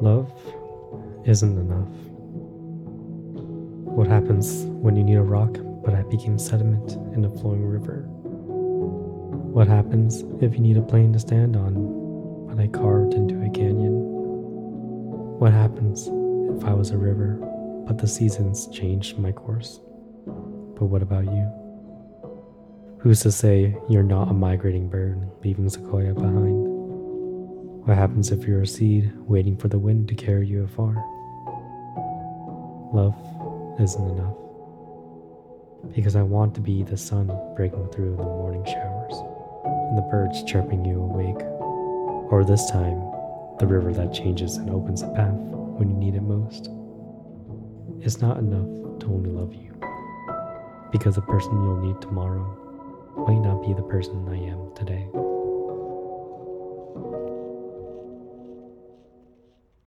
Love isn't enough. What happens when you need a rock, but I became sediment in a flowing river? What happens if you need a plane to stand on, but I carved into a canyon? What happens if I was a river, but the seasons changed my course? But what about you? Who's to say you're not a migrating bird leaving Sequoia behind? What happens if you're a seed waiting for the wind to carry you afar? Love isn't enough. Because I want to be the sun breaking through the morning showers, and the birds chirping you awake, or this time, the river that changes and opens a path when you need it most. It's not enough to only love you, because the person you'll need tomorrow might not be the person I am today.